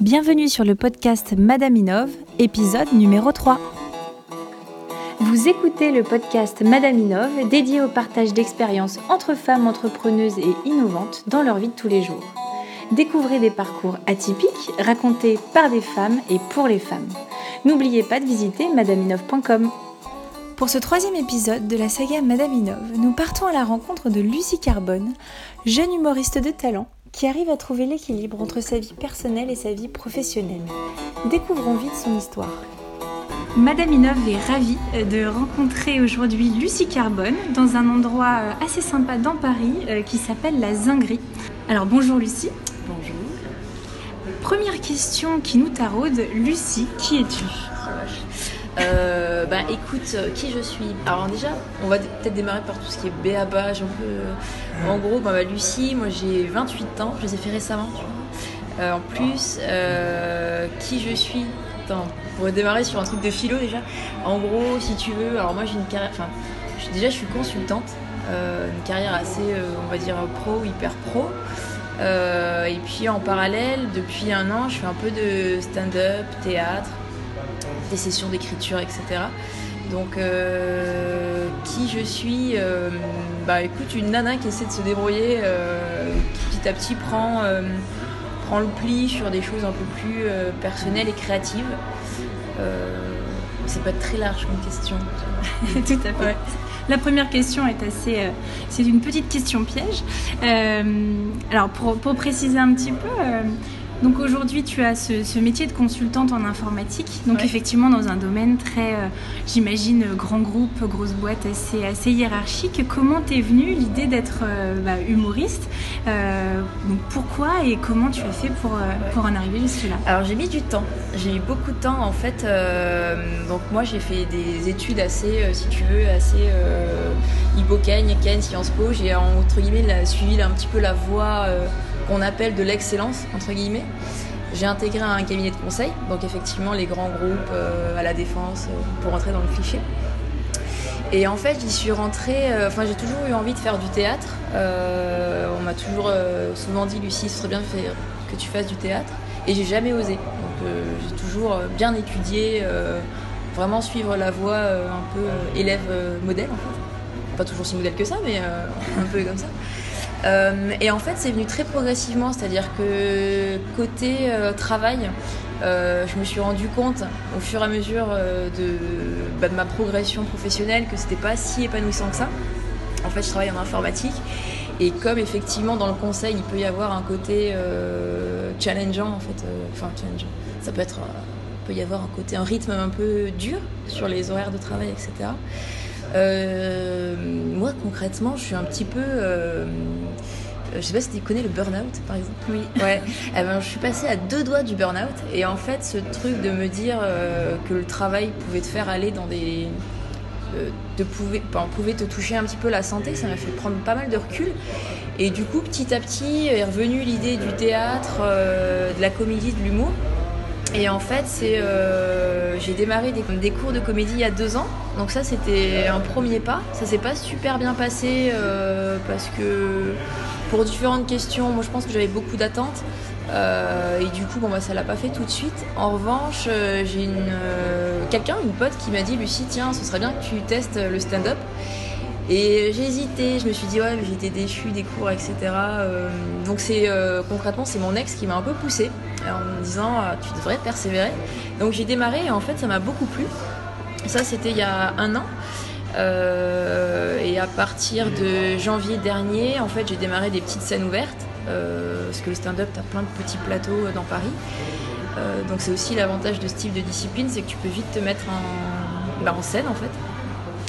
Bienvenue sur le podcast Madame Innove, épisode numéro 3. Vous écoutez le podcast Madame Innove dédié au partage d'expériences entre femmes entrepreneuses et innovantes dans leur vie de tous les jours. Découvrez des parcours atypiques racontés par des femmes et pour les femmes. N'oubliez pas de visiter madameinove.com. Pour ce troisième épisode de la saga Madame Innove, nous partons à la rencontre de Lucie Carbone, jeune humoriste de talent qui arrive à trouver l'équilibre entre sa vie personnelle et sa vie professionnelle. Découvrons vite son histoire. Madame Innove est ravie de rencontrer aujourd'hui Lucie Carbone dans un endroit euh, assez sympa dans Paris euh, qui s'appelle la Zinguerie. Alors bonjour Lucie. Bonjour. Première question qui nous taraude, Lucie, qui es-tu? Euh, bah écoute, euh, qui je suis Alors déjà, on va peut-être démarrer par tout ce qui est béaba. Un peu, euh, en gros, bah, bah, Lucie, moi j'ai 28 ans, je les ai fait récemment. En plus, qui je suis Attends, on va démarrer sur un truc de philo déjà. En gros, si tu veux, alors moi j'ai une carrière, enfin, déjà je suis consultante, une carrière assez, on va dire, pro, hyper pro. et puis en parallèle, depuis un an, je fais un peu de stand-up, théâtre, des sessions d'écriture, etc. Donc, euh, qui je suis euh, Bah écoute, une nana qui essaie de se débrouiller, euh, qui petit à petit prend, prend le pli sur des choses un peu plus personnelles et créatives. c'est pas très large comme question. Tout à fait. La première question est assez, c'est une petite question piège. alors pour, pour, préciser un petit peu, donc aujourd'hui, tu as ce, métier de consultante en informatique, donc effectivement dans un domaine très, euh, j'imagine, grand groupe, grosse boîte assez, assez hiérarchique. Comment t'es venue l'idée d'être euh, bah, humoriste euh, donc Pourquoi et comment tu as fait pour, pour en arriver jusque-là? Alors j'ai mis du temps, j'ai eu beaucoup de temps en fait. donc moi j'ai fait des études assez, si tu veux, assez Hippocagne, Ken, Sciences Po. J'ai entre guillemets suivi un petit peu la voie qu'on appelle de l'excellence, entre guillemets. J'ai intégré un cabinet de conseil, donc effectivement les grands groupes euh, à la défense euh, pour rentrer dans le cliché. Et en fait, j'y suis rentrée, euh, enfin j'ai toujours eu envie de faire du théâtre. on m'a toujours souvent dit, Lucie, ce serait bien que tu fasses du théâtre. Et j'ai jamais osé. Donc j'ai toujours bien étudié, vraiment suivre la voie un peu élève modèle en fait. Pas toujours si modèle que ça, mais un peu comme ça. Euh, et en fait, c'est venu très progressivement, c'est-à-dire que côté euh, travail, euh, je me suis rendu compte au fur et à mesure bah, de, ma progression professionnelle que c'était pas si épanouissant que ça. En fait, je travaille en informatique et comme effectivement dans le conseil, il peut y avoir un côté challengeant, en fait, enfin challengeant, ça peut être, peut y avoir un côté, un rythme un peu dur sur les horaires de travail, etc. moi, concrètement, je suis un petit peu. Euh, je sais pas si tu connais le burn-out, par exemple. Oui. Ouais. Eh ben, je suis passée à deux doigts du burn-out. Et en fait, ce truc de me dire euh, que le travail pouvait te faire aller dans des. de pouvait, pouvait te toucher un petit peu la santé, ça m'a fait prendre pas mal de recul. Et du coup, petit à petit, est revenue l'idée du théâtre, de la comédie, de l'humour. Et en fait, c'est, euh, j'ai démarré des, cours de comédie il y a deux ans. Donc ça, c'était un premier pas. Ça s'est pas super bien passé euh, parce que pour différentes questions, moi je pense que j'avais beaucoup d'attentes. Euh, et du coup, bon, bah, ça l'a pas fait tout de suite. En revanche, j'ai quelqu'un, une pote qui m'a dit Lucie, tiens, ce serait bien que tu testes le stand-up. Et j'ai hésité, je me suis dit ouais mais été déchue des cours etc. Euh, donc c'est euh, concrètement c'est mon ex qui m'a un peu poussée en me disant euh, tu devrais persévérer. Donc j'ai démarré et en fait ça m'a beaucoup plu. Ça c'était il y a un an. et à partir de janvier dernier, en fait, j'ai démarré des petites scènes ouvertes. parce que le stand-up, t'as plein de petits plateaux dans Paris. donc c'est aussi l'avantage de ce type de discipline, c'est que tu peux vite te mettre en, bah, en scène en fait.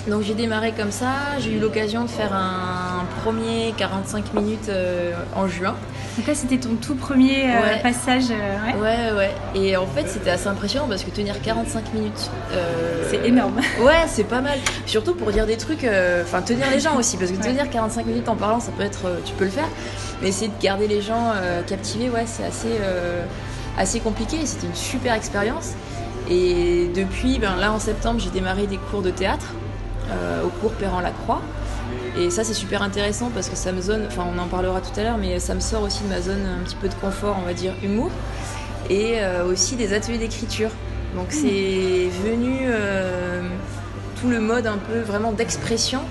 Donc j'ai démarré comme ça, j'ai eu l'occasion de faire un premier 45 minutes euh, en juin. Donc là c'était ton tout premier euh, passage. Euh, ouais. ouais. ouais, Et en fait c'était assez impressionnant parce que tenir 45 minutes... c'est énorme. Ouais, c'est pas mal. Surtout pour dire des trucs, enfin tenir les gens aussi, parce que tenir 45 minutes en parlant ça peut être... tu peux le faire, mais essayer de garder les gens captivés, ouais c'est assez, assez compliqué c'était une super expérience. Et depuis, ben, là en septembre j'ai démarré des cours de théâtre. Euh, au cours Perrin-Lacroix. Et ça, c'est super intéressant parce que ça me zone, enfin, on en parlera tout à l'heure, mais ça me sort aussi de ma zone un petit peu de confort, on va dire humour. et aussi des ateliers d'écriture. Donc hmm. c'est venu tout le mode un peu vraiment d'expression.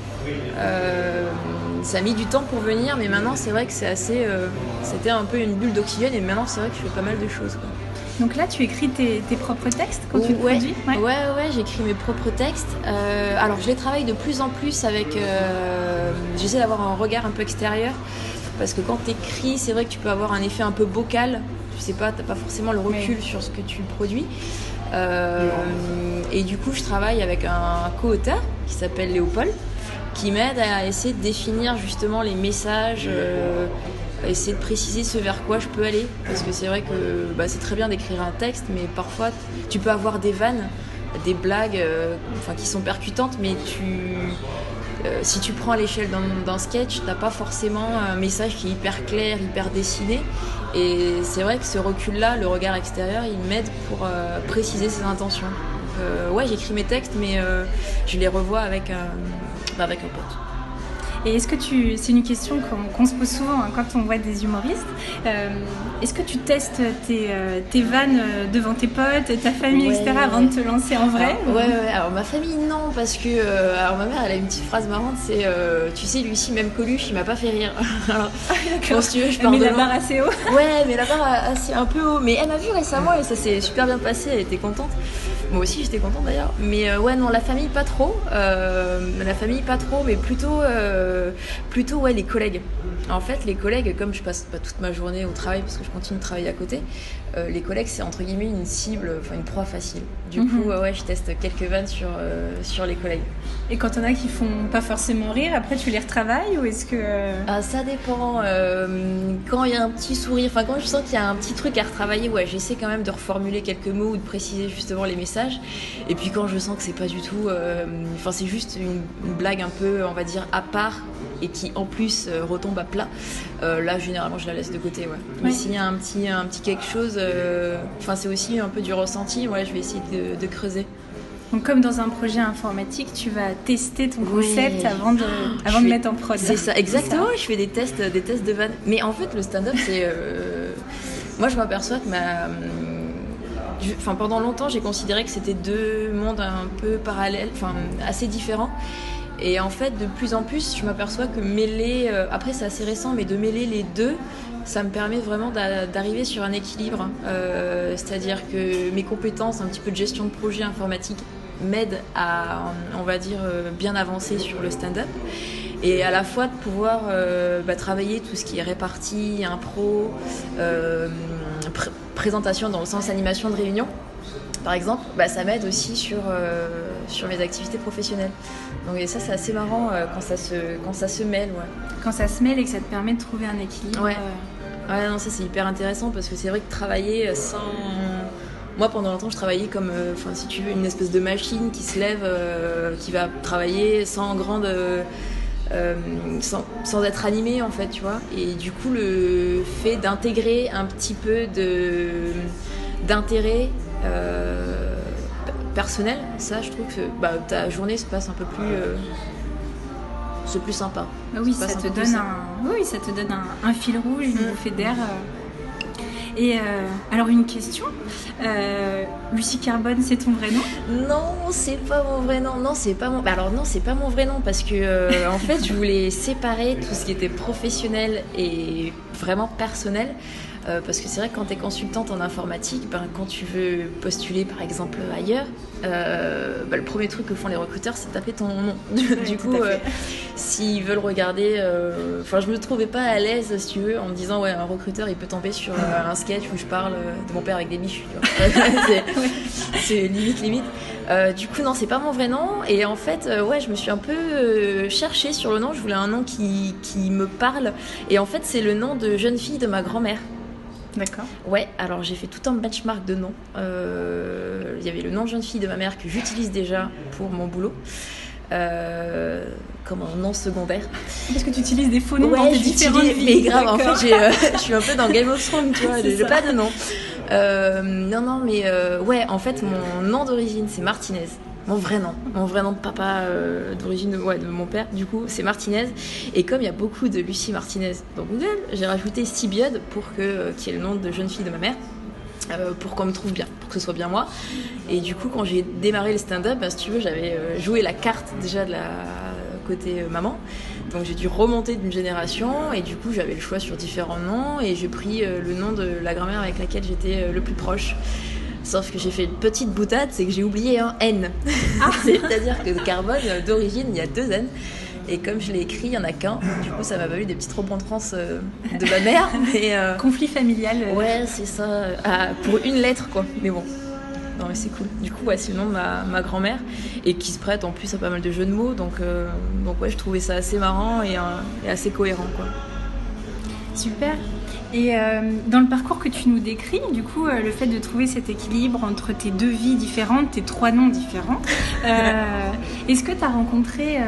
ça a mis du temps pour venir, mais maintenant c'est vrai que c'est assez. C'était un peu une bulle d'oxygène et maintenant c'est vrai que je fais pas mal de choses. Donc là, tu écris tes, propres textes quand tu produis ouais. ouais, ouais, j'écris mes propres textes. Euh, alors, je les travaille de plus en plus avec. Euh, j'essaie d'avoir un regard un peu extérieur. Parce que quand tu écris, c'est vrai que tu peux avoir un effet un peu bocal. Tu sais pas, tu pas forcément le recul sur ce que tu produis. Euh, et du coup, je travaille avec un co-auteur qui s'appelle Léopold, qui m'aide à essayer de définir justement les messages essayer de préciser ce vers quoi je peux aller. Parce que c'est vrai que bah, c'est très bien d'écrire un texte, mais parfois tu peux avoir des vannes, des blagues euh, enfin, qui sont percutantes, mais tu, euh, si tu prends à l'échelle d'un sketch, t'as pas forcément un message qui est hyper clair, hyper dessiné. Et c'est vrai que ce recul-là, le regard extérieur, il m'aide pour euh, préciser ses intentions. Donc, ouais, j'écris mes textes, mais je les revois avec, bah, avec un pote. Et est-ce que tu, c'est une question qu'on se pose souvent hein, quand on voit des humoristes. Euh, est-ce que tu testes tes, euh, tes, vannes euh, devant tes potes, ta famille, etc. avant de te lancer en vrai alors, ouais, ouais, alors ma famille non, parce que alors ma mère elle a une petite phrase marrante, c'est tu sais Lucie même Coluche il m'a pas fait rire. alors, ah, si tu veux, je elle met la barre assez haut. Ouais, mais la barre assez un peu haut. Mais elle m'a vu récemment et ça s'est super bien passé, elle était contente. Moi aussi j'étais contente d'ailleurs. Mais ouais non la famille pas trop, la famille pas trop, mais plutôt euh, plutôt ouais, les collègues. En fait, les collègues, comme je passe pas toute ma journée au travail parce que je continue de travailler à côté, euh, les collègues, c'est entre guillemets une cible, enfin une proie facile. Du coup, mhm. ouais, je teste quelques vannes sur, euh, sur les collègues. Et quand on a qui font pas forcément rire, après tu les retravailles ou est-ce que. Ah, ça dépend. quand il y a un petit sourire, enfin quand je sens qu'il y a un petit truc à retravailler, ouais, j'essaie quand même de reformuler quelques mots ou de préciser justement les messages. Et puis quand je sens que c'est pas du tout. Enfin, c'est juste une, une, blague un peu, on va dire, à part et qui en plus euh, retombe à plat, euh, là généralement je la laisse de côté. Ouais. Mais s'il y a un petit, un petit quelque chose, euh, enfin c'est aussi un peu du ressenti, ouais, je vais essayer de, creuser. Donc comme dans un projet informatique, tu vas tester ton concept avant de, avant de mettre en prod. C'est ça, exactement. Je fais des tests, des tests de vannes. Mais en fait, le stand-up, c'est, moi, je m'aperçois que ma, enfin pendant longtemps, j'ai considéré que c'était deux mondes un peu parallèles, enfin assez différents. Et en fait, de plus en plus, je m'aperçois que mêler, euh, après c'est assez récent, mais de mêler les deux, ça me permet vraiment d'arriver sur un équilibre. Euh, c'est-à-dire que mes compétences, un petit peu de gestion de projet informatique, m'aident à, on va dire, euh, bien avancer sur le stand-up. Et à la fois de pouvoir bah, travailler tout ce qui est réparti, impro, présentation dans le sens animation de réunion par exemple, bah, ça m'aide aussi sur, euh, sur mes activités professionnelles. Donc et ça c'est assez marrant euh, quand, ça se, quand ça se mêle. Ouais. Quand ça se mêle et que ça te permet de trouver un équilibre. Ouais, euh. ouais non, ça c'est hyper intéressant parce que c'est vrai que travailler sans... Moi pendant longtemps je travaillais comme, enfin si tu veux, une espèce de machine qui se lève, qui va travailler sans grande... sans, sans, être animé en fait, tu vois. Et du coup, le fait d'intégrer un petit peu de d'intérêt personnel, ça je trouve que bah, ta journée se passe un peu plus euh, c'est plus sympa. Bah oui, ça, te donne un, oui, ça te donne un, fil rouge, une mm. bouffée d'air. Euh. Et alors une question, Lucie Carbone, c'est ton vrai nom? Non, c'est pas mon vrai nom. Non, c'est pas mon. Bah, alors non, c'est pas mon vrai nom parce que en fait, je voulais séparer tout ce qui était professionnel et vraiment personnel. Euh, parce que c'est vrai que quand tu es consultante en informatique, ben, quand tu veux postuler par exemple ailleurs, euh, ben, le premier truc que font les recruteurs, c'est taper ton nom. du coup, euh, s'ils veulent regarder, enfin, je me trouvais pas à l'aise, si tu veux, en me disant, ouais, un recruteur, il peut tomber sur un sketch où je parle de mon père avec des biches. c'est limite, limite. du coup, non, c'est pas mon vrai nom. Et en fait, ouais, je me suis un peu cherchée sur le nom. Je voulais un nom qui, qui me parle. Et en fait, c'est le nom de jeune fille de ma grand-mère. D'accord. Ouais, alors j'ai fait tout un benchmark de noms. Euh, il y avait le nom de jeune fille de ma mère que j'utilise déjà pour mon boulot. Euh, comme un nom secondaire. Parce que tu utilises des faux noms dans tes différentes Mais grave, en fait, euh, je suis un peu dans Game of Thrones, tu vois, j'ai pas de nom. non, non, mais ouais, en fait, mon nom d'origine, c'est Martinez mon vrai nom, mon vrai nom de papa euh, d'origine de, de mon père, du coup, c'est Martinez. Et comme il y a beaucoup de Lucie Martinez dans Google, j'ai rajouté Sibiode pour que, euh, qui est le nom de jeune fille de ma mère. pour qu'on me trouve bien, pour que ce soit bien moi. Et du coup, quand j'ai démarré le stand-up, bah, si tu veux, j'avais joué la carte déjà de la côté maman. Donc j'ai dû remonter d'une génération et du coup j'avais le choix sur différents noms et j'ai pris le nom de la grand-mère avec laquelle j'étais le plus proche. Sauf que j'ai fait une petite boutade, c'est que j'ai oublié un N. Ah. C'est-à-dire que carbone, d'origine, il y a deux N. Et comme je l'ai écrit, il n'y en a qu'un. Du coup, ça m'a valu des petites remontrances euh, de ma mère. Mais, euh, Conflit familial. Euh. Ouais, c'est ça. Ah, pour une lettre, quoi. Mais bon. Non, mais c'est cool. Du coup, ouais, c'est le nom de ma, grand-mère. Et qui se prête en plus à pas mal de jeux de mots. Donc, donc ouais, je trouvais ça assez marrant et, et assez cohérent, quoi. Super. Et euh, dans le parcours que tu nous décris, du coup, euh, le fait de trouver cet équilibre entre tes deux vies différentes, tes trois noms différents, euh, est-ce que tu as rencontré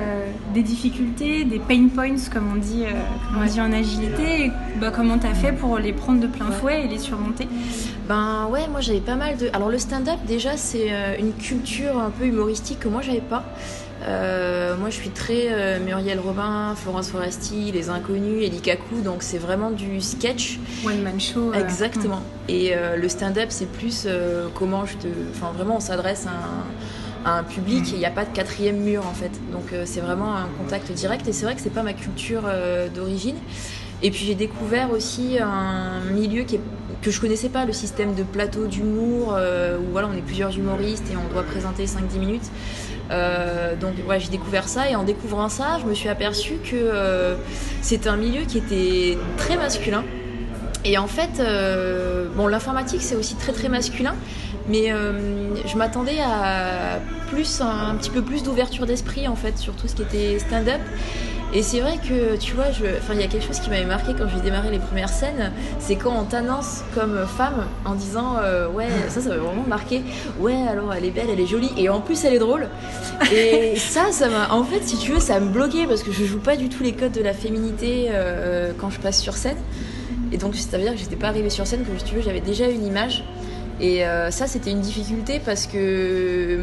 des difficultés, des pain points, comme on dit, comme on dit en agilité et, bah, Comment tu as fait pour les prendre de plein fouet et les surmonter? Ben ouais, moi j'avais pas mal de. Alors le stand-up, déjà, c'est une culture un peu humoristique que moi j'avais pas. Euh, moi, je suis très euh, Muriel Robin, Florence Foresti, Les Inconnus, Eddie Kaku, donc c'est vraiment du sketch. One man show. Euh, Exactement. Hmm. Et le stand-up, c'est plus comment je te. Enfin, vraiment, on s'adresse à un, public et il n'y a pas de quatrième mur en fait. Donc, c'est vraiment un contact direct et c'est vrai que c'est pas ma culture d'origine. Et puis j'ai découvert aussi un milieu que je connaissais pas, le système de plateau d'humour, où voilà, on est plusieurs humoristes et on doit présenter 5-10 minutes. Euh, donc ouais, j'ai découvert ça et en découvrant ça, je me suis aperçue que euh, c'est un milieu qui était très masculin. Et en fait, euh, bon, l'informatique c'est aussi très très masculin, mais je m'attendais à plus un, petit peu plus d'ouverture d'esprit en fait sur tout ce qui était stand-up. Et c'est vrai que, tu vois, il y a quelque chose qui m'avait marqué quand j'ai démarré les premières scènes, c'est quand on t'annonce comme femme en disant, euh, ouais, ça, ça m'a vraiment marqué, ouais, alors elle est belle, elle est jolie, et en plus elle est drôle. Et ça, ça m'a, en fait, si tu veux, ça me bloquait parce que je joue pas du tout les codes de la féminité euh, quand je passe sur scène. Et donc, ça veut dire que j'étais pas arrivée sur scène, que si tu veux, j'avais déjà une image. Et euh, ça, c'était une difficulté parce que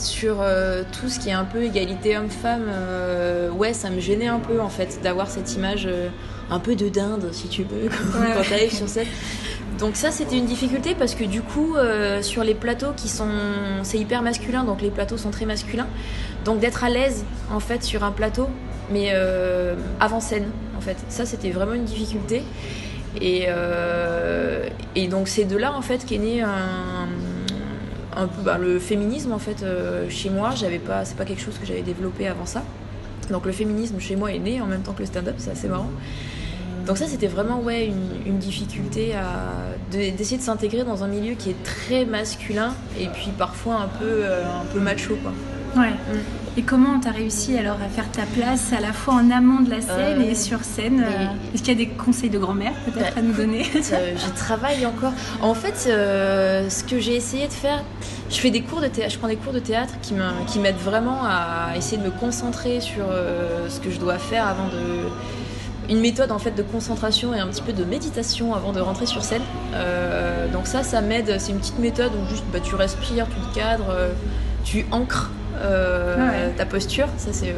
sur euh, tout ce qui est un peu égalité homme-femme, euh, ouais, ça me gênait un peu en fait d'avoir cette image euh, un peu de dinde, si tu veux, quand tu arrives sur scène. Donc ça, c'était une difficulté parce que du coup, sur les plateaux qui sont, c'est hyper masculin, donc les plateaux sont très masculins. Donc d'être à l'aise en fait sur un plateau, mais avant scène, en fait, ça c'était vraiment une difficulté. Et, et donc c'est de là en fait qu'est né un un peu bah, le féminisme en fait euh, chez moi j'avais pas c'est pas quelque chose que j'avais développé avant ça. Donc le féminisme chez moi est né en même temps que le stand-up c'est assez marrant. Donc ça c'était vraiment ouais une, difficulté à d'essayer de, s'intégrer dans un milieu qui est très masculin et puis parfois un peu euh, un peu macho quoi ouais. Et comment tu as réussi alors à faire ta place à la fois en amont de la scène et euh, sur scène Est-ce qu'il y a des conseils de grand-mère peut-être à nous donner J'y travaille encore. En fait, ce que j'ai essayé de faire, je fais des cours de théâtre, je prends des cours de théâtre qui m'aident vraiment à essayer de me concentrer sur euh, ce que je dois faire avant de une méthode en fait de concentration et un petit peu de méditation avant de rentrer sur scène. Euh, donc ça, ça m'aide. C'est une petite méthode où juste bah, tu respires, tu te cadres, euh, tu ancres ta posture. Ça c'est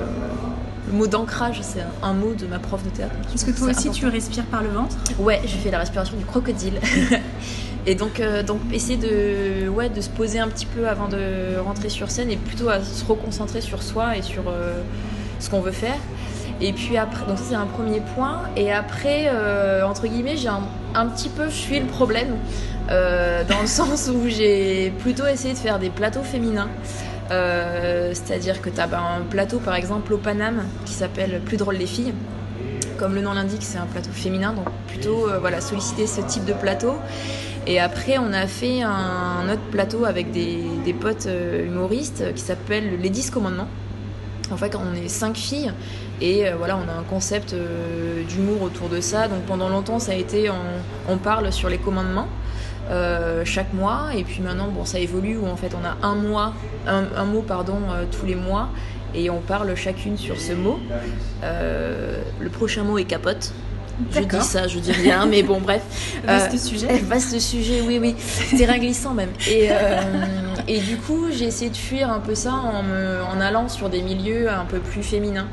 le mot d'ancrage, c'est un, mot de ma prof de théâtre. Est-ce que toi aussi tu respires par le ventre Ouais, je fais la respiration du crocodile. Et donc, euh, donc essayer de, ouais, de se poser un petit peu avant de rentrer sur scène et plutôt à se reconcentrer sur soi et sur euh, ce qu'on veut faire. Et puis après, donc ça c'est un premier point. Et après, euh, entre guillemets, j'ai un, petit peu fui le problème dans le sens où j'ai plutôt essayé de faire des plateaux féminins. C'est-à-dire que tu as ben, un plateau par exemple au Paname qui s'appelle Plus drôle les filles comme le nom l'indique, c'est un plateau féminin, donc plutôt voilà, solliciter ce type de plateau. Et après, on a fait un, autre plateau avec des, potes euh, humoristes qui s'appelle Les 10 commandements. En fait, on est cinq filles et euh, voilà, on a un concept euh, d'humour autour de ça. Donc pendant longtemps, ça a été, on, parle sur les commandements. Chaque mois et puis maintenant bon ça évolue où en fait on a un mois un, mot pardon tous les mois et on parle chacune sur ce mot le prochain mot est capote je dis ça, je dis rien, mais bon, bref. Vaste euh, sujet. Vaste sujet, oui, oui. Terrain glissant même. Et, euh, et du coup, j'ai essayé de fuir un peu ça en, me, en allant sur des milieux un peu plus féminins.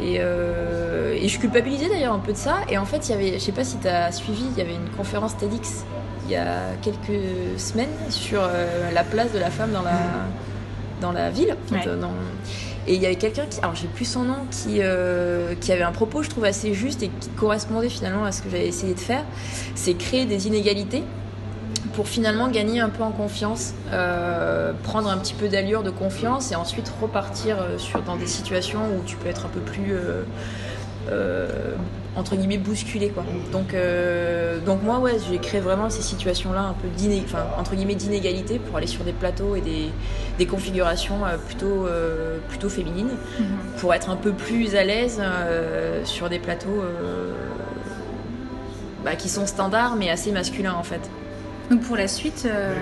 Et, euh, et je culpabilisais d'ailleurs un peu de ça. Et en fait, il y avait, je sais pas si tu as suivi, il y avait une conférence TEDx il y a quelques semaines sur la place de la femme dans la, dans la ville. Et il y avait quelqu'un qui, alors j'ai plus son nom, qui, qui avait un propos, je trouve, assez juste et qui correspondait finalement à ce que j'avais essayé de faire. C'est créer des inégalités pour finalement gagner un peu en confiance, euh, prendre un petit peu d'allure de confiance et ensuite repartir euh, sur, dans des situations où tu peux être un peu plus euh, entre guillemets bousculé quoi. Donc, donc moi ouais j'ai créé vraiment ces situations là un peu enfin, entre guillemets d'inégalité pour aller sur des plateaux et des, des configurations plutôt, plutôt féminines mhm. pour être un peu plus à l'aise sur des plateaux bah, qui sont standards mais assez masculins en fait. Donc pour la suite, euh,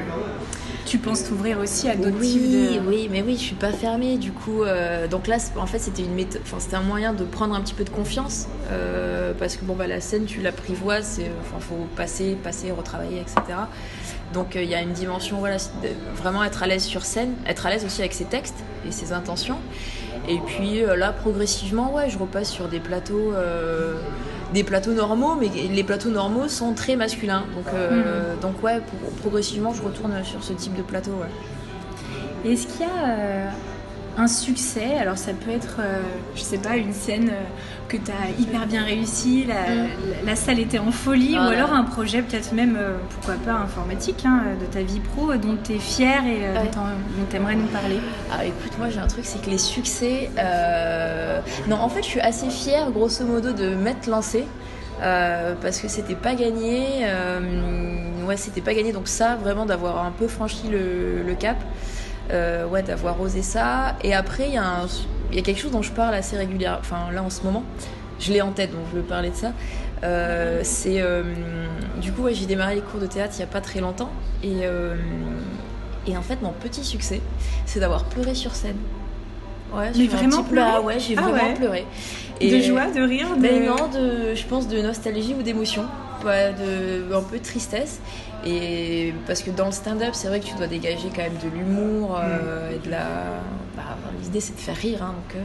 tu penses t'ouvrir aussi à d'autres oui, types de... Oui, mais oui, je suis pas fermée. Du coup, euh, donc là, en fait, c'était une méthode, enfin, c'était un moyen de prendre un petit peu de confiance euh, parce que bon, bah, la scène, tu l'apprivoises, c'est, enfin, faut passer, passer, retravailler, etc. Donc il y a une dimension, voilà, vraiment être à l'aise sur scène, être à l'aise aussi avec ses textes et ses intentions. Et puis là, progressivement, ouais, je repasse sur des plateaux des plateaux normaux, mais les plateaux normaux sont très masculins. Donc, euh, donc ouais, progressivement, je retourne sur ce type de plateau. Ouais. Est-ce qu'il y a euh, un succès Alors, ça peut être, euh, je sais pas, une scène que tu as hyper bien réussi, mm. la, salle était en folie, ou alors un projet peut-être même, euh, pourquoi pas, informatique hein, de ta vie pro, dont tu es fière et euh, dont tu aimerais nous parler Ah écoute, moi j'ai un truc, c'est que les succès... Euh, non, en fait je suis assez fière, grosso modo, de m'être lancée. parce que c'était pas gagné, ouais, c'était pas gagné. Donc ça, vraiment d'avoir un peu franchi le, cap, ouais, d'avoir osé ça. Et après, il y a un, y a quelque chose dont je parle assez régulièrement, enfin là en ce moment, je l'ai en tête donc je veux parler de ça. Euh, c'est euh, du coup j'ai démarré les cours de théâtre il n'y a pas très longtemps et, euh, et en fait mon petit succès c'est d'avoir pleuré sur scène. Ouais, Mais vraiment pleuré Ouais, j'ai ah vraiment pleuré. Et de joie, de rire de... Ben non, de, je pense de nostalgie ou d'émotion, de un peu de tristesse. Et parce que dans le stand-up, c'est vrai que tu dois dégager quand même de l'humour mm. et de la bah, l'idée c'est de faire rire, hein, donc euh,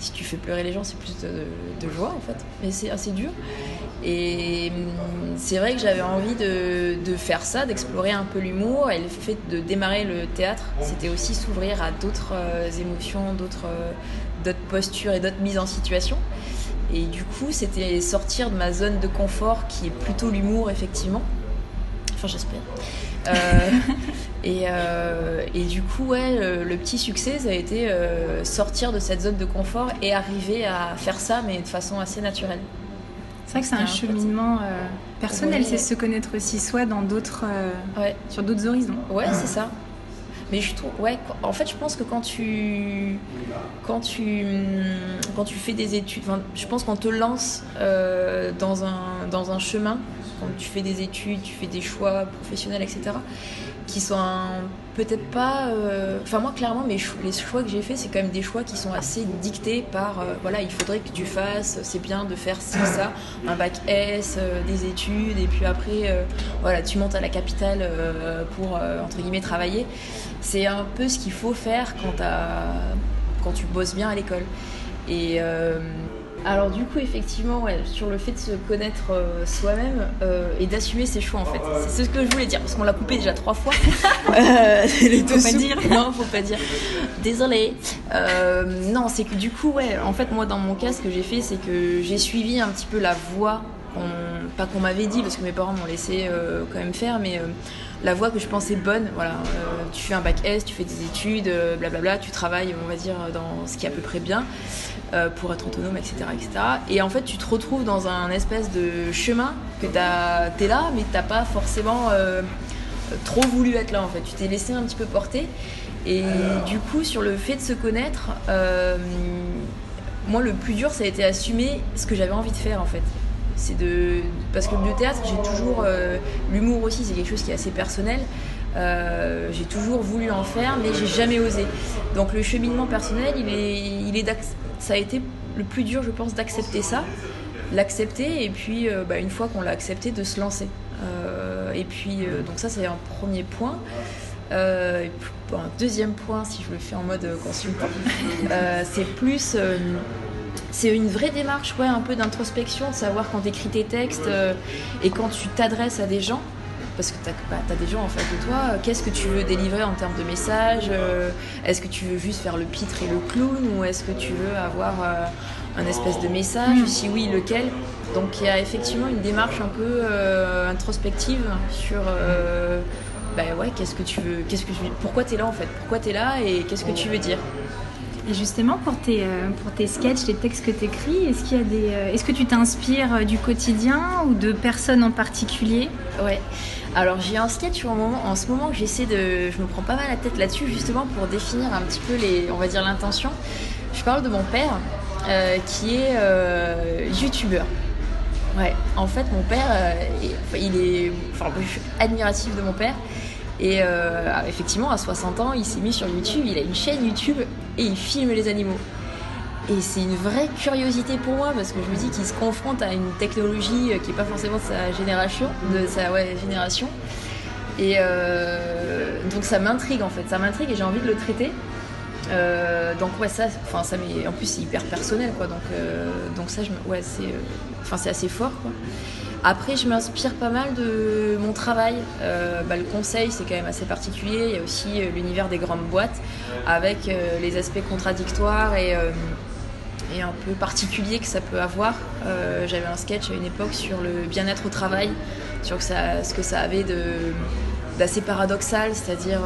si tu fais pleurer les gens, c'est plus de, joie en fait, mais c'est assez dur. Et hum, c'est vrai que j'avais envie de, faire ça, d'explorer un peu l'humour, et le fait de démarrer le théâtre, c'était aussi s'ouvrir à d'autres euh, émotions, d'autres euh, d'autres postures et d'autres mises en situation. Et du coup, c'était sortir de ma zone de confort qui est plutôt l'humour, effectivement. Enfin, j'espère. Euh, et, du coup, ouais, le, petit succès, ça a été euh, sortir de cette zone de confort et arriver à faire ça, mais de façon assez naturelle. C'est vrai que c'est un cheminement euh, personnel, c'est se connaître aussi soi dans d'autres, sur d'autres horizons. Ouais, c'est ça. Mais je trouve, ouais, en fait, je pense que quand tu, quand tu, quand tu fais des études, je pense qu'on te lance dans un, dans un chemin, quand tu fais des études, tu fais des choix professionnels, etc qui sont peut-être pas. Euh, enfin, moi, clairement, mes les choix que j'ai faits, c'est quand même des choix qui sont assez dictés par. Euh, voilà, il faudrait que tu fasses, c'est bien de faire ci, ça, un bac S, euh, des études, et puis après, voilà, tu montes à la capitale pour, entre guillemets, travailler. C'est un peu ce qu'il faut faire quand, quand tu bosses bien à l'école. Et alors du coup, effectivement, ouais, sur le fait de se connaître euh, soi-même euh, et d'assumer ses choix en fait. C'est ce que je voulais dire parce qu'on l'a coupé déjà trois fois. euh, les faut pas dire. Non, faut pas dire. Désolée. Euh, non, c'est que du coup, ouais, en fait, moi dans mon cas, ce que j'ai fait, c'est que j'ai suivi un petit peu la voie, pas qu'on m'avait dit parce que mes parents m'ont laissé quand même faire, mais la voie que je pensais bonne. Voilà, tu fais un bac S, tu fais des études, blablabla, tu travailles, on va dire, dans ce qui est à peu près bien. Euh, pour être autonome, etc., etc. Et en fait, tu te retrouves dans un espèce de chemin que t'es là, mais t'as pas forcément euh, trop voulu être là. En fait, tu t'es laissé un petit peu porter. Et du coup, sur le fait de se connaître, euh, moi, le plus dur, ça a été assumer ce que j'avais envie de faire, en fait. C'est de parce que le théâtre, j'ai toujours l'humour aussi, c'est quelque chose qui est assez personnel. j'ai toujours voulu en faire, mais j'ai jamais osé. Donc le cheminement personnel, il est, il est ça a été le plus dur, je pense, d'accepter ça, l'accepter et puis euh, bah, une fois qu'on l'a accepté, de se lancer. Euh, et puis euh, donc ça c'est un premier point. un deuxième point, si je le fais en mode consultant, c'est plus c'est une vraie démarche, ouais, un peu d'introspection, de savoir quand tu écris tes textes et quand tu t'adresses à des gens, parce que tu as, bah, des gens en face de toi. Qu'est-ce que tu veux délivrer en termes de messages Est-ce que tu veux juste faire le pitre et le clown ou est-ce que tu veux avoir un espèce de message. Si oui, lequel? Donc il y a effectivement une démarche un peu introspective sur bah ouais, qu'est-ce que tu veux, qu'est-ce que tu, pourquoi tu es là en fait, pourquoi tu es là et qu'est-ce que tu veux dire? Et justement, pour tes, euh, pour tes sketchs, les textes que tu écris, est-ce, euh, est-ce que tu t'inspires euh, du quotidien ou de personnes en particulier? Ouais. Alors j'ai un sketch en, moment, en ce moment que j'essaie de... Je me prends pas mal la tête là-dessus justement pour définir un petit peu les, on va dire l'intention. Je parle de mon père qui est youtubeur. Ouais, en fait mon père, il est... Enfin, je suis admirative de mon père. Et euh, effectivement, à 60 ans, il s'est mis sur YouTube, il a une chaîne YouTube et il filme les animaux. Et c'est une vraie curiosité pour moi parce que je me dis qu'il se confronte à une technologie qui n'est pas forcément de sa génération, de sa génération. Et euh, donc ça m'intrigue en fait, ça m'intrigue et j'ai envie de le traiter. Euh, donc ouais ça, enfin ça en plus c'est hyper personnel quoi, donc donc ça ouais c'est, enfin c'est assez fort quoi. Après, je m'inspire pas mal de mon travail. Euh, bah, le conseil, c'est quand même assez particulier. Il y a aussi euh, l'univers des grandes boîtes avec euh, les aspects contradictoires et, et, un peu particuliers que ça peut avoir. J'avais un sketch à une époque sur le bien-être au travail, sur ce que ça avait d'assez paradoxal, c'est-à-dire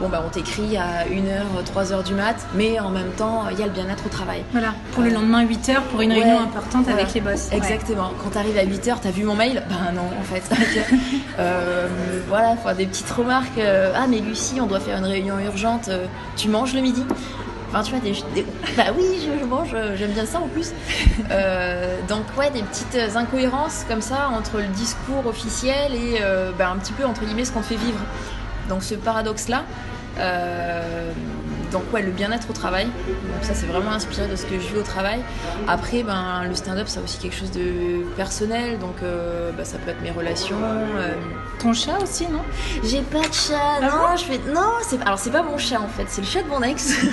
bon bah on t'écrit à 1h, 3h du mat, mais en même temps il y a le bien-être au travail. Voilà, pour le lendemain 8h pour une réunion importante avec les boss. Exactement. Quand tu arrives à 8h, t'as vu mon mail? Ben non en fait. euh, voilà, des petites remarques. Euh, ah mais Lucie, on doit faire une réunion urgente. Euh, tu manges le midi? Tu vois, des, bah oui, je, mange, j'aime bien ça en plus. Euh, donc, ouais, des petites incohérences comme ça entre le discours officiel et euh, bah, un petit peu, entre guillemets, ce qu'on fait vivre. Donc, ce paradoxe-là, euh, donc ouais, le bien-être au travail. Donc ça, c'est vraiment inspiré de ce que je vis au travail. Après, ben, le stand-up, c'est aussi quelque chose de personnel. Donc euh, bah, ça peut être mes relations. Euh. Ton chat aussi, non? J'ai pas de chat. Ah non, je fais... Non, c'est... Alors c'est pas mon chat en fait, c'est le chat de mon ex.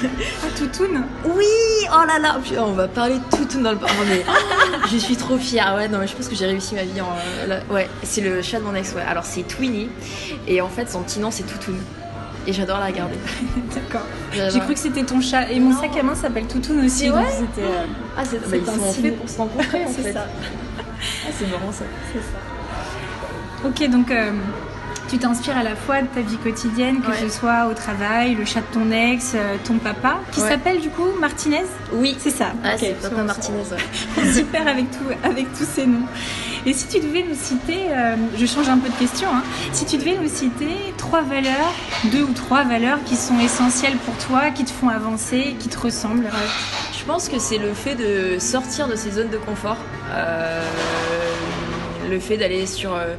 Ah, Toutoun Oui Oh là là Puis, On va parler de Toutoun dans le... Oh, mais... je suis trop fière. Ouais, non, mais je pense que j'ai réussi ma vie en... Ouais, c'est le chat de mon ex, ouais. Alors c'est Twinny. Et en fait, son petit nom, c'est Toutoun et j'adore la regarder. D'accord. J'ai cru que c'était ton chat. Et mon sac à main s'appelle Toutoun aussi. Ouais. Euh, ah, c'est bah, ils sont fait pour se rencontrer en fait. Ça. Ah, c'est marrant ça. C'est ça. Ok, donc euh, tu t'inspires à la fois de ta vie quotidienne, que ce soit au travail, le chat de ton ex, euh, ton papa, qui s'appelle du coup Martinez? Oui. C'est ça. Ah, c'est papa Martinez, ouais. Super avec, tout, avec tous ces noms. Et si tu devais nous citer, euh, je change un peu de question, hein, si tu devais nous citer trois valeurs, deux ou trois valeurs qui sont essentielles pour toi, qui te font avancer, qui te ressemblent Je pense que c'est le fait de sortir de ces zones de confort, euh, le fait d'aller sur... Euh,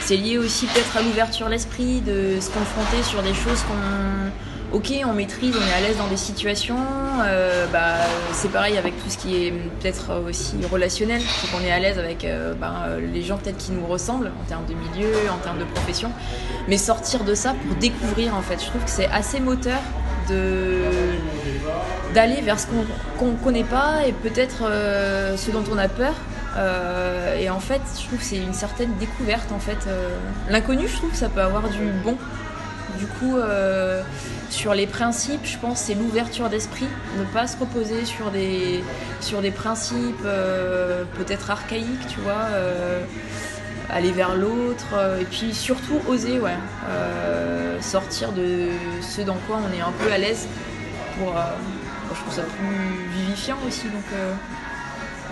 c'est lié aussi peut-être à l'ouverture d'esprit, de se confronter sur des choses qu'on ok, on maîtrise, on est à l'aise dans des situations. Euh, bah, c'est pareil avec tout ce qui est peut-être aussi relationnel, c'est qu'on est à l'aise avec euh, bah, les gens peut-être qui nous ressemblent en termes de milieu, en termes de profession. Mais sortir de ça pour découvrir en fait, je trouve que c'est assez moteur de d'aller vers ce qu'on ne connaît pas et peut-être euh, ce dont on a peur. et en fait, je trouve que c'est une certaine découverte en fait. L'inconnu, je trouve que ça peut avoir du bon. Du coup, sur les principes, je pense c'est l'ouverture d'esprit, ne pas se reposer sur des, principes euh, peut-être archaïques, tu vois, euh, aller vers l'autre, euh, et puis surtout oser, sortir de ce dans quoi on est un peu à l'aise pour, je trouve ça plus vivifiant aussi, donc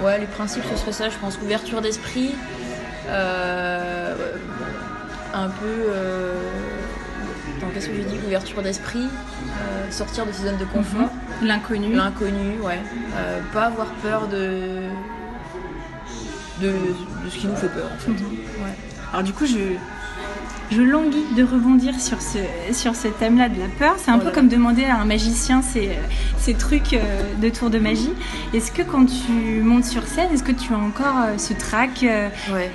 ouais, les principes ce serait ça, je pense, ouverture d'esprit, un peu qu'est-ce que j'ai dit Ouverture d'esprit, euh, sortir de ses zones de confort. Mhm. L'inconnu. L'inconnu, ouais. Euh, pas avoir peur de... de... ce qui nous fait peur, en fait. Mhm. Alors du coup, je, je languis de rebondir sur ce, sur ce thème-là de la peur. C'est un peu comme demander à un magicien ces, ces trucs euh, de tour de magie. Est-ce que quand tu montes sur scène, est-ce que tu as encore ce trac Ouais.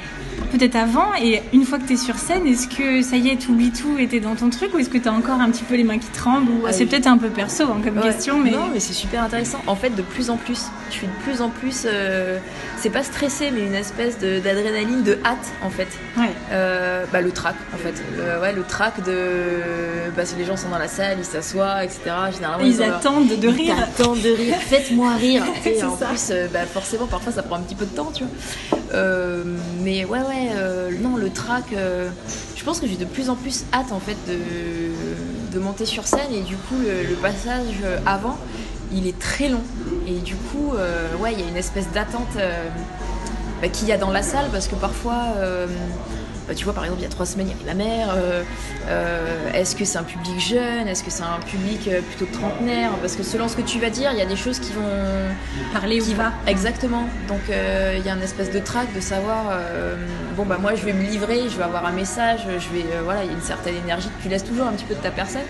peut-être avant et une fois que tu es sur scène, est-ce que ça y est, tout oublies tout et t'es dans ton truc ou est-ce que tu as encore un petit peu les mains qui tremblent ou... Ah C'est oui. peut-être un peu perso hein, comme Ouais. question, mais. Non, mais c'est super intéressant. En fait, de plus en plus, je suis de plus en plus. euh, c'est pas stressé, mais une espèce d'adrénaline, de, hâte, en fait. Ouais. Euh, bah, le track, en fait. Le, ouais, le track de. Bah, si les gens sont dans la salle, ils s'assoient, etc. Généralement, Ils leur- attendent de Ils rire. t'attendent de rire. Faites-moi rire. En ça. plus, euh, bah, forcément, parfois, ça prend un petit peu de temps, tu vois. Euh, mais ouais, ouais, euh, non, le track, euh, je pense que j'ai de plus en plus hâte, en fait, de, de monter sur scène. Et du coup, le, le passage avant, il est très long. Et du coup, ouais, il y a une espèce d'attente bah, qu'il y a dans la salle, parce que parfois. Euh, tu vois, par exemple, il y a trois semaines, il y avait ma mère. euh, euh, Est-ce que c'est un public jeune Est-ce que c'est un public plutôt trentenaire? Parce que selon ce que tu vas dire, il y a des choses qui vont Parler qui ou va exactement. Donc il y a une espèce de trac de savoir bon bah moi je vais me livrer, je vais avoir un message, je vais voilà il y a une certaine énergie que tu laisses toujours un petit peu de ta personne,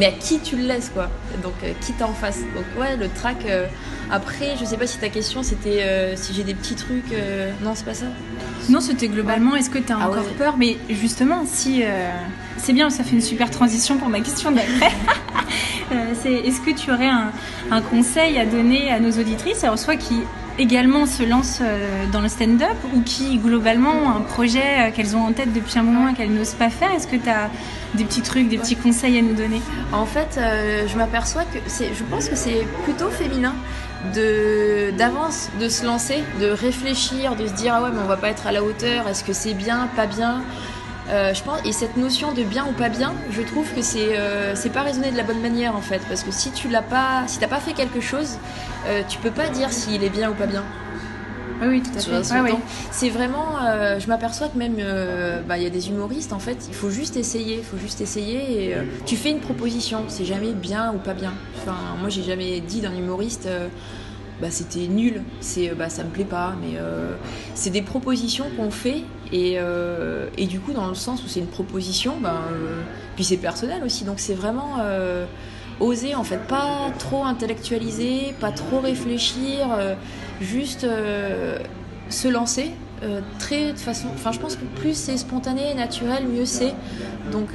mais à qui tu le laisses quoi. Donc euh, qui t'en face. Donc ouais le track. euh, après je sais pas si ta question c'était euh, si j'ai des petits trucs. Non c'est pas ça. Non, c'était globalement, est-ce que tu as Ah encore ouais. peur Mais justement, si. c'est bien, ça fait une super transition pour ma question d'après. C'est est-ce que tu aurais un, un conseil à donner à nos auditrices, alors soit qui également se lancent dans le stand-up ou qui globalement ont un projet qu'elles ont en tête depuis un moment et qu'elles n'osent pas faire Est-ce que tu as des petits trucs, des petits conseils à nous donner En fait, euh, je m'aperçois que c'est, je pense que c'est plutôt féminin de d'avance de se lancer, de réfléchir, de se dire ah ouais mais on va pas être à la hauteur, est-ce que c'est bien, pas bien? Euh, et cette notion de bien ou pas bien, je trouve que c'est euh, c'est pas raisonné de la bonne manière en fait parce que si tu l'as pas, si t'as pas fait quelque chose, tu peux pas dire s'il est bien ou pas bien. Oui, oui, tout à fait. vois, ce Ouais, ouais. temps. C'est vraiment, euh, je m'aperçois que même, euh, bah, il y a des humoristes en fait, il faut juste essayer, il faut juste essayer. Et, euh, tu fais une proposition, c'est jamais bien ou pas bien. Enfin, moi j'ai jamais dit d'un humoriste, bah c'était nul, c'est, bah ça me plaît pas, mais c'est des propositions qu'on fait et, et du coup dans le sens où c'est une proposition, euh, puis c'est personnel aussi, donc c'est vraiment oser en fait, pas trop intellectualiser, pas trop réfléchir, euh, juste euh, se lancer. euh, très façon enfin je pense que plus c'est spontané et naturel mieux c'est donc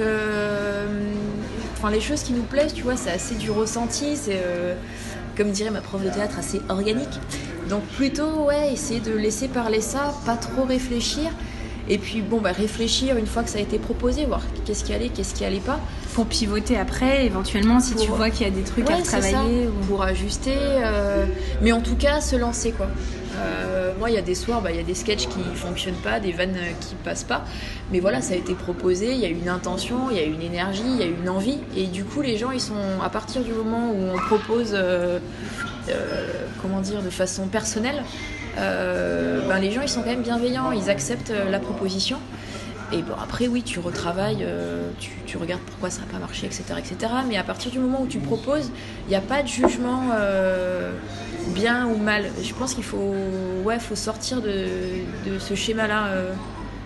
enfin les choses qui nous plaisent tu vois c'est assez du ressenti c'est comme dirait ma prof de théâtre assez organique donc plutôt ouais essayer de laisser parler ça pas trop réfléchir et puis bon bah réfléchir une fois que ça a été proposé voir qu'est-ce qui allait qu'est-ce qui allait pas Pour pivoter après, éventuellement, si tu vois qu'il y a des trucs à Ouais, travailler. ou- pour ajuster. euh, mais en tout cas, se lancer quoi. Euh, moi, il y a des soirs, bah, il y a des sketchs qui fonctionnent pas, des vannes euh, qui passent pas. Mais voilà, ça a été proposé, il y a une intention, il y a une énergie, il y a une envie. Et du coup, les gens, ils sont à partir du moment où on propose, euh, euh, comment dire, de façon personnelle, ben, les gens, ils sont quand même bienveillants, ils acceptent euh, la proposition. Et bon, après, oui, tu retravailles, euh, tu, regardes pourquoi ça n'a pas marché, etc., etc. Mais à partir du moment où tu proposes, il n'y a pas de jugement euh, bien ou mal. Je pense qu'il faut, ouais, faut sortir de, de ce schéma-là. euh.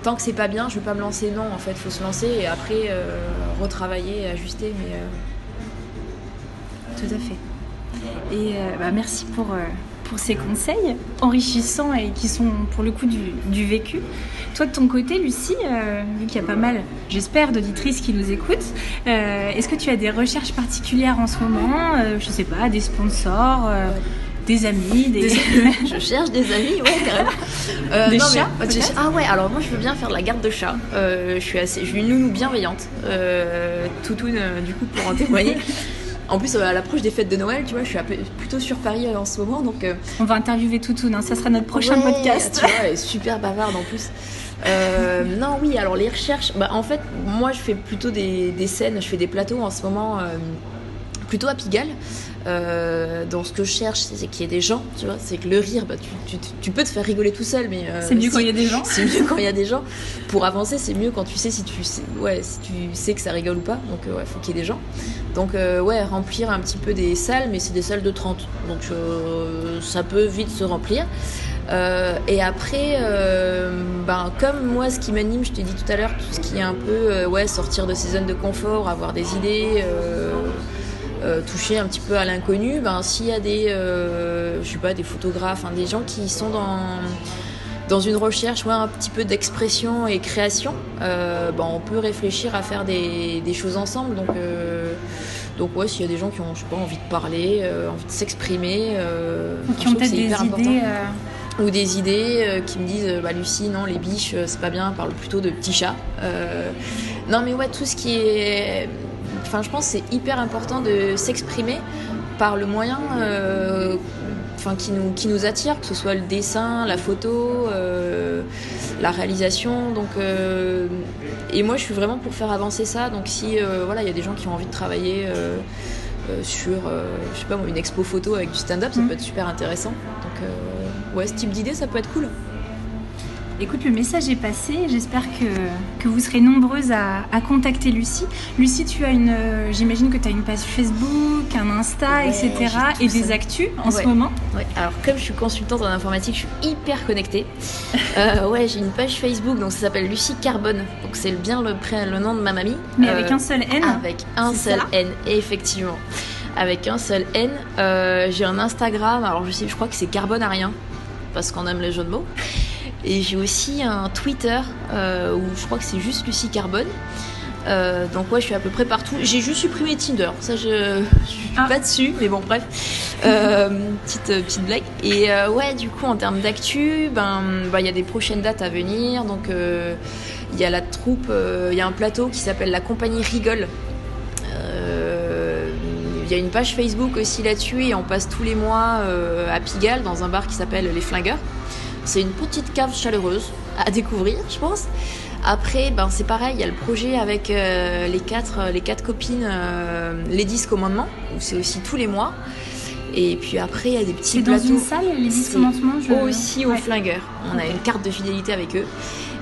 tant que c'est pas bien, je ne veux pas me lancer. Non, en fait, il faut se lancer et après euh, retravailler, ajuster. Mais euh, Tout à fait. Et euh, bah, merci pour, euh, pour ces conseils enrichissants et qui sont pour le coup du, du vécu. Toi de ton côté, Lucie, euh, vu qu'il y a pas mal, j'espère, d'auditrices qui nous écoutent, euh, est-ce que tu as des recherches particulières en ce moment euh, Je sais pas, des sponsors, euh, des amis, des... Des- je cherche des amis, ouais, carrément. Euh, Des non, chats, mais- Ah ouais, alors moi je veux bien faire de la garde de chat. Euh, je suis assez, je suis une nounou bienveillante. Euh, Toutoune, euh, du coup, pour en témoigner. En plus, à l'approche des fêtes de Noël, tu vois, je suis plutôt sur Paris euh, en ce moment, donc. euh, On va interviewer Toutoune, hein, ça sera notre prochain ouais, podcast. Tu vois, elle est super bavarde en plus. Euh, non, oui, alors les recherches. Bah, en fait, moi je fais plutôt des, des scènes, je fais des plateaux en ce moment, euh, plutôt à Pigalle. Euh, donc ce que je cherche, c'est qu'il y ait des gens, tu vois. C'est que le rire, bah, tu, tu- tu peux te faire rigoler tout seul, mais. euh, C'est mieux quand il y a des gens. c'est mieux quand il y a des gens. Pour avancer, c'est mieux quand tu sais si tu sais, ouais, si tu sais que ça rigole ou pas. Donc, euh, ouais, faut qu'il y ait des gens. Donc, euh, ouais, remplir un petit peu des salles, mais c'est des salles de 30. Donc, ça peut vite se remplir. Euh, et après, euh, ben, comme moi, ce qui m'anime, je t'ai dit tout à l'heure, tout ce qui est un peu, euh, ouais, sortir de ses zones de confort, avoir des idées. Euh, toucher un petit peu à l'inconnu, ben, s'il y a des, euh, je sais pas, des photographes, hein, des gens qui sont dans, dans une recherche ouais, un petit peu d'expression et création, euh, bah, on peut réfléchir à faire des, des choses ensemble. Donc, donc ouais, s'il y a des gens qui ont je sais pas, envie de parler, envie de s'exprimer, qui ont peut-être des idées. Ou des idées qui me disent bah, Lucie, non, les biches, c'est pas bien, parle plutôt de petits chats. non, mais ouais, tout ce qui est. Enfin, je pense que c'est hyper important de s'exprimer par le moyen enfin, qui, nous, qui nous attire, que ce soit le dessin, la photo, euh, la réalisation. Donc, euh, et moi, je suis vraiment pour faire avancer ça. Donc, si euh, voilà, il y a des gens qui ont envie de travailler sur, je sais pas une expo photo avec du stand-up, ça mmh. peut être super intéressant. Donc, ouais, ce type d'idée, ça peut être cool. Écoute, le message est passé. J'espère que, que, vous serez nombreuses à, contacter Lucie. Lucie, tu as une, euh, j'imagine que tu as une page Facebook, un Insta, etc. Et des actus en ce moment. Ouais. Alors, comme je suis consultante en informatique, je suis hyper connectée. euh, ouais, j'ai une page Facebook, donc ça s'appelle Lucie Carbone. Donc c'est bien le, le nom de ma mamie. Mais avec euh, un seul N. Avec un seul N, effectivement. Avec un seul N. Euh, j'ai un Instagram. Alors je sais, je crois que c'est Carbone à rien parce qu'on aime les jeux de mots. Et j'ai aussi un Twitter euh, où je crois que c'est juste Lucie Carbone. Euh, donc ouais, je suis à peu près partout. J'ai juste supprimé Tinder, ça je, je suis ah. pas dessus, mais bon bref, euh, petite petite blague. Et ouais, du coup en termes d'actu, ben bah, il y a des prochaines dates à venir. Donc il y a la troupe, il y a un plateau qui s'appelle la compagnie Rigole. Il y a une page Facebook aussi là-dessus et on passe tous les mois à Pigalle dans un bar qui s'appelle Les Flingueurs. C'est une petite cave chaleureuse à découvrir, je pense. Après, ben, c'est pareil, il y a le projet avec euh, les, quatre, euh, les quatre copines, euh, les 10 commandements, où c'est aussi tous les mois. Et puis après, il y a des petits plateaux. C'est dans une salle, les 10 commandements je... Aussi au flingueur. On a une carte de fidélité avec eux.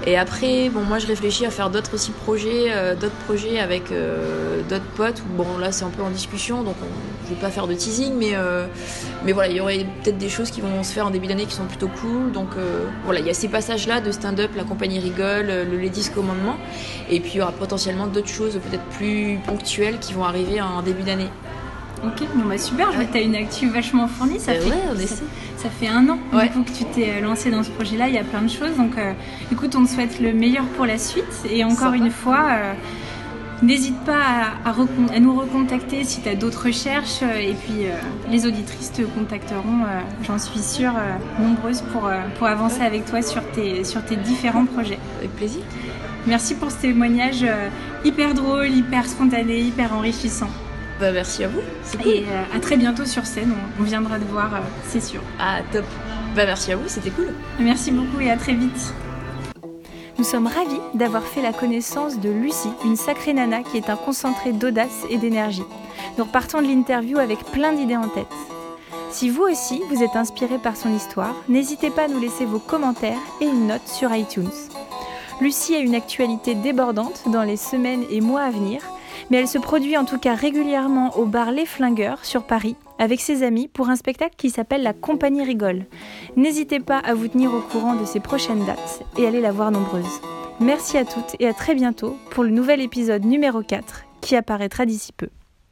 Et après, bon, moi je réfléchis à faire d'autres aussi projets, euh, d'autres projets avec euh, d'autres potes. Bon, là c'est un peu en discussion, donc je vais pas faire de teasing, mais, euh, mais voilà, il y aurait peut-être des choses qui vont se faire en début d'année qui sont plutôt cool. Donc voilà, il y a ces passages-là de stand-up, la compagnie rigole, le Ladies Commandement, et puis il y aura potentiellement d'autres choses peut-être plus ponctuelles qui vont arriver en début d'année. Ok, bon bah super, je vois que tu as une actu vachement fournie. Ça, bah fait, ouais, on essaie. ça, fait un an que tu t'es euh, lancé dans ce projet-là, il y a plein de choses. Donc euh, écoute, on te souhaite le meilleur pour la suite. Et encore une fois, euh, n'hésite pas à, nous recontacter si tu as d'autres recherches. et puis les auditrices te contacteront, j'en suis sûre, nombreuses pour, pour avancer avec toi sur tes, sur tes différents projets. Avec plaisir. Merci pour ce témoignage hyper drôle, hyper spontané, hyper enrichissant. Bah, merci à vous. Et euh, à très bientôt sur scène. On, viendra te voir, euh, c'est sûr. Ah, top. Bah, merci à vous, c'était cool. Merci beaucoup et à très vite. Nous sommes ravis d'avoir fait la connaissance de Lucie, une sacrée nana qui est un concentré d'audace et d'énergie. Nous repartons de l'interview avec plein d'idées en tête. Si vous aussi vous êtes inspiré par son histoire, n'hésitez pas à nous laisser vos commentaires et une note sur iTunes. Lucie a une actualité débordante dans les semaines et mois à venir mais elle se produit en tout cas régulièrement au bar Les Flingueurs sur Paris avec ses amis pour un spectacle qui s'appelle La Compagnie Rigole. N'hésitez pas à vous tenir au courant de ses prochaines dates et allez la voir nombreuse. Merci à toutes et à très bientôt pour le nouvel épisode numéro 4 qui apparaîtra d'ici peu.